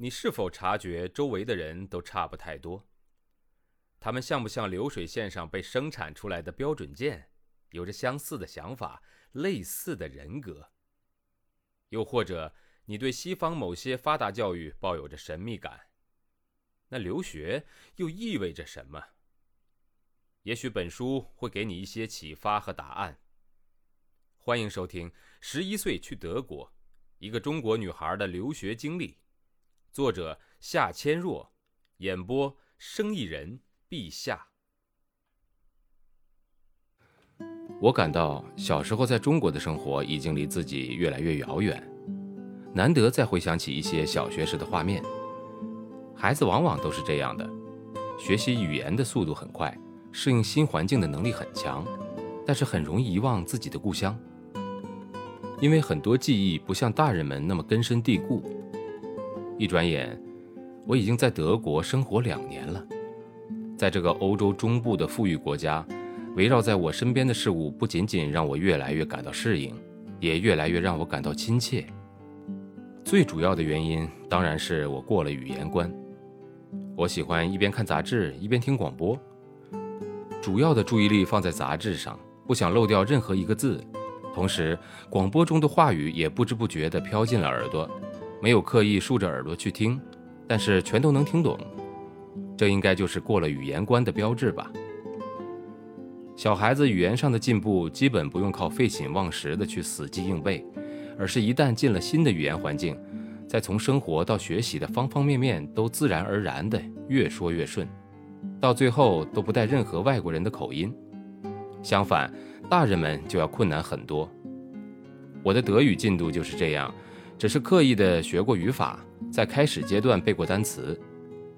你是否察觉周围的人都差不太多？他们像不像流水线上被生产出来的标准件，有着相似的想法、类似的人格？又或者，你对西方某些发达教育抱有着神秘感？那留学又意味着什么？也许本书会给你一些启发和答案。欢迎收听《十一岁去德国：一个中国女孩的留学经历》。作者夏千若，演播生意人陛下。我感到小时候在中国的生活已经离自己越来越遥远，难得再回想起一些小学时的画面。孩子往往都是这样的，学习语言的速度很快，适应新环境的能力很强，但是很容易遗忘自己的故乡，因为很多记忆不像大人们那么根深蒂固。一转眼，我已经在德国生活两年了。在这个欧洲中部的富裕国家，围绕在我身边的事物不仅仅让我越来越感到适应，也越来越让我感到亲切。最主要的原因当然是我过了语言关。我喜欢一边看杂志一边听广播，主要的注意力放在杂志上，不想漏掉任何一个字。同时，广播中的话语也不知不觉地飘进了耳朵。没有刻意竖着耳朵去听，但是全都能听懂，这应该就是过了语言关的标志吧。小孩子语言上的进步，基本不用靠废寝忘食的去死记硬背，而是一旦进了新的语言环境，再从生活到学习的方方面面都自然而然的越说越顺，到最后都不带任何外国人的口音。相反，大人们就要困难很多。我的德语进度就是这样。只是刻意的学过语法，在开始阶段背过单词，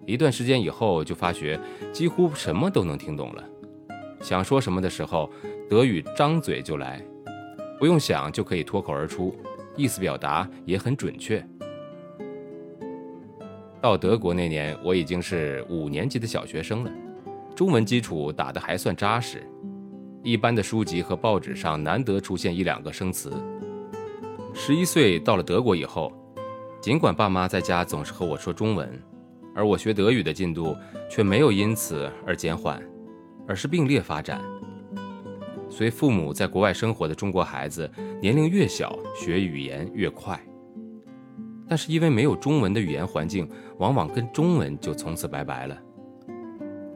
一段时间以后就发觉几乎什么都能听懂了。想说什么的时候，德语张嘴就来，不用想就可以脱口而出，意思表达也很准确。到德国那年，我已经是五年级的小学生了，中文基础打得还算扎实，一般的书籍和报纸上难得出现一两个生词。十一岁到了德国以后，尽管爸妈在家总是和我说中文，而我学德语的进度却没有因此而减缓，而是并列发展。随父母在国外生活的中国孩子年龄越小，学语言越快。但是因为没有中文的语言环境，往往跟中文就从此拜拜了。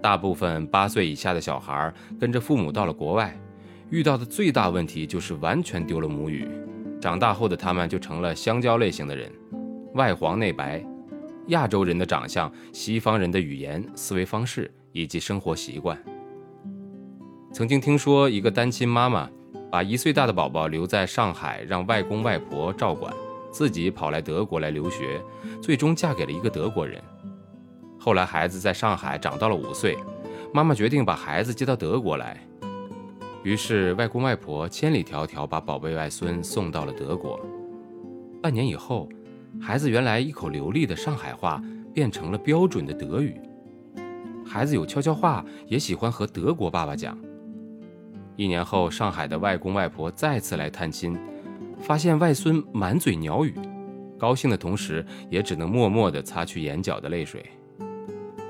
大部分八岁以下的小孩跟着父母到了国外，遇到的最大问题就是完全丢了母语。长大后的他们就成了香蕉类型的人，外黄内白，亚洲人的长相，西方人的语言、思维方式以及生活习惯。曾经听说一个单亲妈妈把一岁大的宝宝留在上海，让外公外婆照管，自己跑来德国来留学，最终嫁给了一个德国人。后来孩子在上海长到了五岁，妈妈决定把孩子接到德国来。于是，外公外婆千里迢迢把宝贝外孙送到了德国。半年以后，孩子原来一口流利的上海话变成了标准的德语。孩子有悄悄话，也喜欢和德国爸爸讲。一年后，上海的外公外婆再次来探亲，发现外孙满嘴鸟语，高兴的同时，也只能默默地擦去眼角的泪水，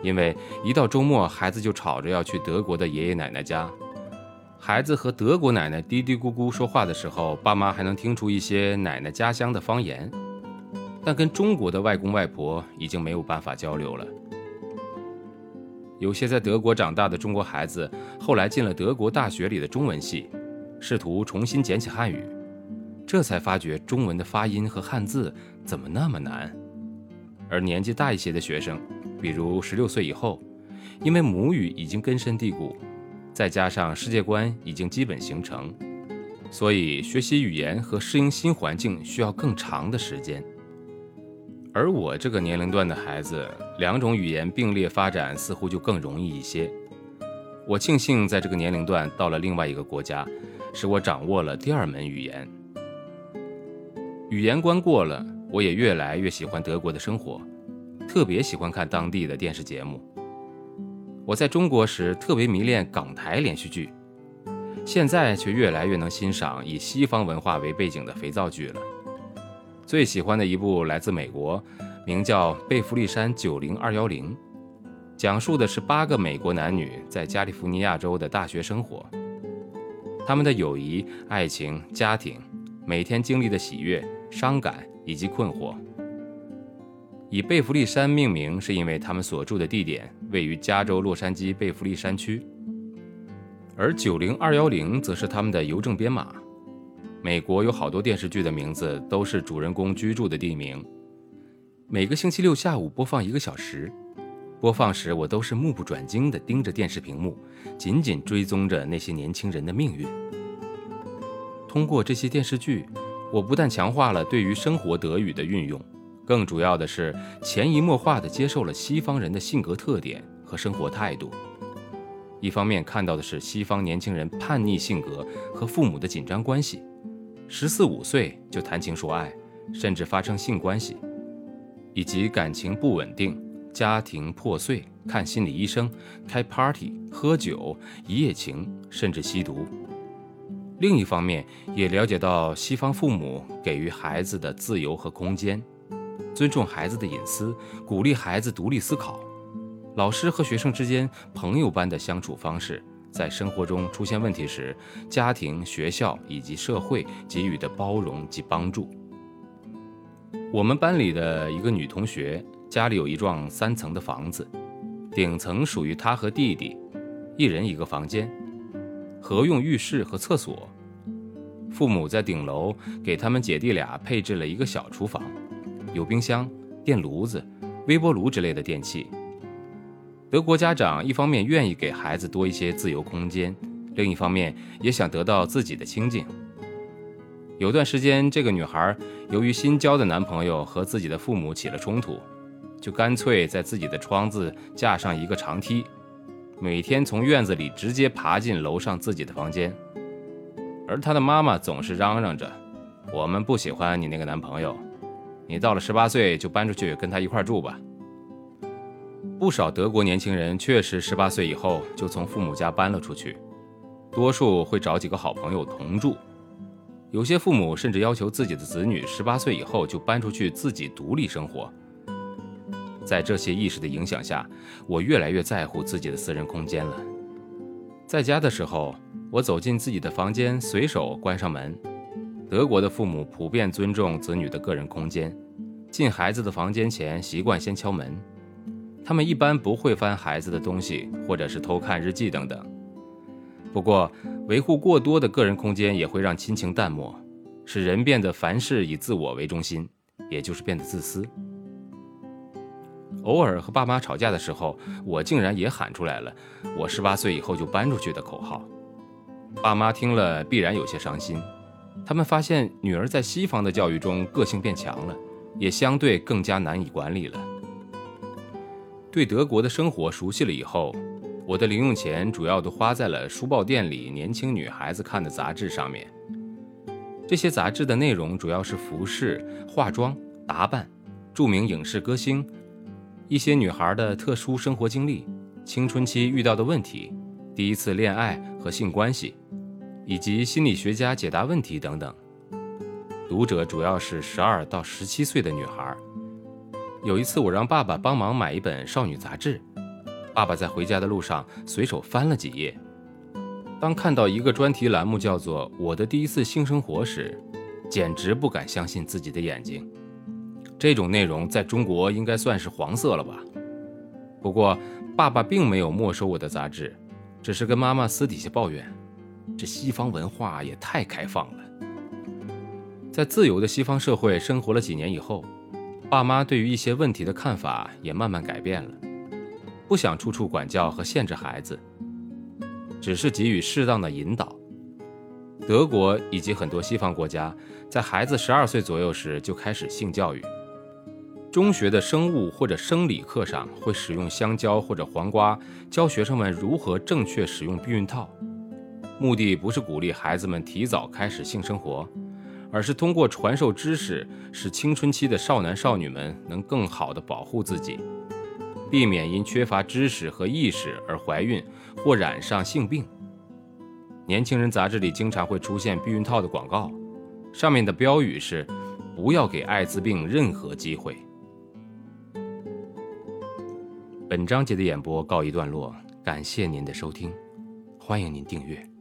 因为一到周末，孩子就吵着要去德国的爷爷奶奶家。孩子和德国奶奶嘀嘀咕咕说话的时候，爸妈还能听出一些奶奶家乡的方言，但跟中国的外公外婆已经没有办法交流了。有些在德国长大的中国孩子，后来进了德国大学里的中文系，试图重新捡起汉语，这才发觉中文的发音和汉字怎么那么难。而年纪大一些的学生，比如十六岁以后，因为母语已经根深蒂固。再加上世界观已经基本形成，所以学习语言和适应新环境需要更长的时间。而我这个年龄段的孩子，两种语言并列发展似乎就更容易一些。我庆幸在这个年龄段到了另外一个国家，使我掌握了第二门语言。语言关过了，我也越来越喜欢德国的生活，特别喜欢看当地的电视节目。我在中国时特别迷恋港台连续剧，现在却越来越能欣赏以西方文化为背景的肥皂剧了。最喜欢的一部来自美国，名叫《贝弗利山九零二幺零》，讲述的是八个美国男女在加利福尼亚州的大学生活，他们的友谊、爱情、家庭，每天经历的喜悦、伤感以及困惑。以贝弗利山命名，是因为他们所住的地点位于加州洛杉矶贝弗利山区，而九零二幺零则是他们的邮政编码。美国有好多电视剧的名字都是主人公居住的地名。每个星期六下午播放一个小时，播放时我都是目不转睛地盯着电视屏幕，紧紧追踪着那些年轻人的命运。通过这些电视剧，我不但强化了对于生活德语的运用。更主要的是，潜移默化地接受了西方人的性格特点和生活态度。一方面看到的是西方年轻人叛逆性格和父母的紧张关系，十四五岁就谈情说爱，甚至发生性关系，以及感情不稳定、家庭破碎、看心理医生、开 party、喝酒、一夜情，甚至吸毒。另一方面，也了解到西方父母给予孩子的自由和空间。尊重孩子的隐私，鼓励孩子独立思考。老师和学生之间朋友般的相处方式，在生活中出现问题时，家庭、学校以及社会给予的包容及帮助。我们班里的一个女同学，家里有一幢三层的房子，顶层属于她和弟弟，一人一个房间，合用浴室和厕所。父母在顶楼给他们姐弟俩配置了一个小厨房。有冰箱、电炉子、微波炉之类的电器。德国家长一方面愿意给孩子多一些自由空间，另一方面也想得到自己的清静。有段时间，这个女孩由于新交的男朋友和自己的父母起了冲突，就干脆在自己的窗子架上一个长梯，每天从院子里直接爬进楼上自己的房间。而她的妈妈总是嚷嚷着：“我们不喜欢你那个男朋友。”你到了十八岁就搬出去跟他一块住吧。不少德国年轻人确实十八岁以后就从父母家搬了出去，多数会找几个好朋友同住。有些父母甚至要求自己的子女十八岁以后就搬出去自己独立生活。在这些意识的影响下，我越来越在乎自己的私人空间了。在家的时候，我走进自己的房间，随手关上门。德国的父母普遍尊重子女的个人空间，进孩子的房间前习惯先敲门。他们一般不会翻孩子的东西，或者是偷看日记等等。不过，维护过多的个人空间也会让亲情淡漠，使人变得凡事以自我为中心，也就是变得自私。偶尔和爸妈吵架的时候，我竟然也喊出来了“我十八岁以后就搬出去”的口号。爸妈听了必然有些伤心。他们发现女儿在西方的教育中个性变强了，也相对更加难以管理了。对德国的生活熟悉了以后，我的零用钱主要都花在了书报店里年轻女孩子看的杂志上面。这些杂志的内容主要是服饰、化妆、打扮、著名影视歌星、一些女孩的特殊生活经历、青春期遇到的问题、第一次恋爱和性关系。以及心理学家解答问题等等。读者主要是十二到十七岁的女孩。有一次，我让爸爸帮忙买一本少女杂志，爸爸在回家的路上随手翻了几页。当看到一个专题栏目叫做“我的第一次性生活”时，简直不敢相信自己的眼睛。这种内容在中国应该算是黄色了吧？不过，爸爸并没有没收我的杂志，只是跟妈妈私底下抱怨。这西方文化也太开放了。在自由的西方社会生活了几年以后，爸妈对于一些问题的看法也慢慢改变了，不想处处管教和限制孩子，只是给予适当的引导。德国以及很多西方国家，在孩子十二岁左右时就开始性教育，中学的生物或者生理课上会使用香蕉或者黄瓜，教学生们如何正确使用避孕套。目的不是鼓励孩子们提早开始性生活，而是通过传授知识，使青春期的少男少女们能更好地保护自己，避免因缺乏知识和意识而怀孕或染上性病。年轻人杂志里经常会出现避孕套的广告，上面的标语是：“不要给艾滋病任何机会。本章节的演播告一段落，感谢您的收听，欢迎您订阅。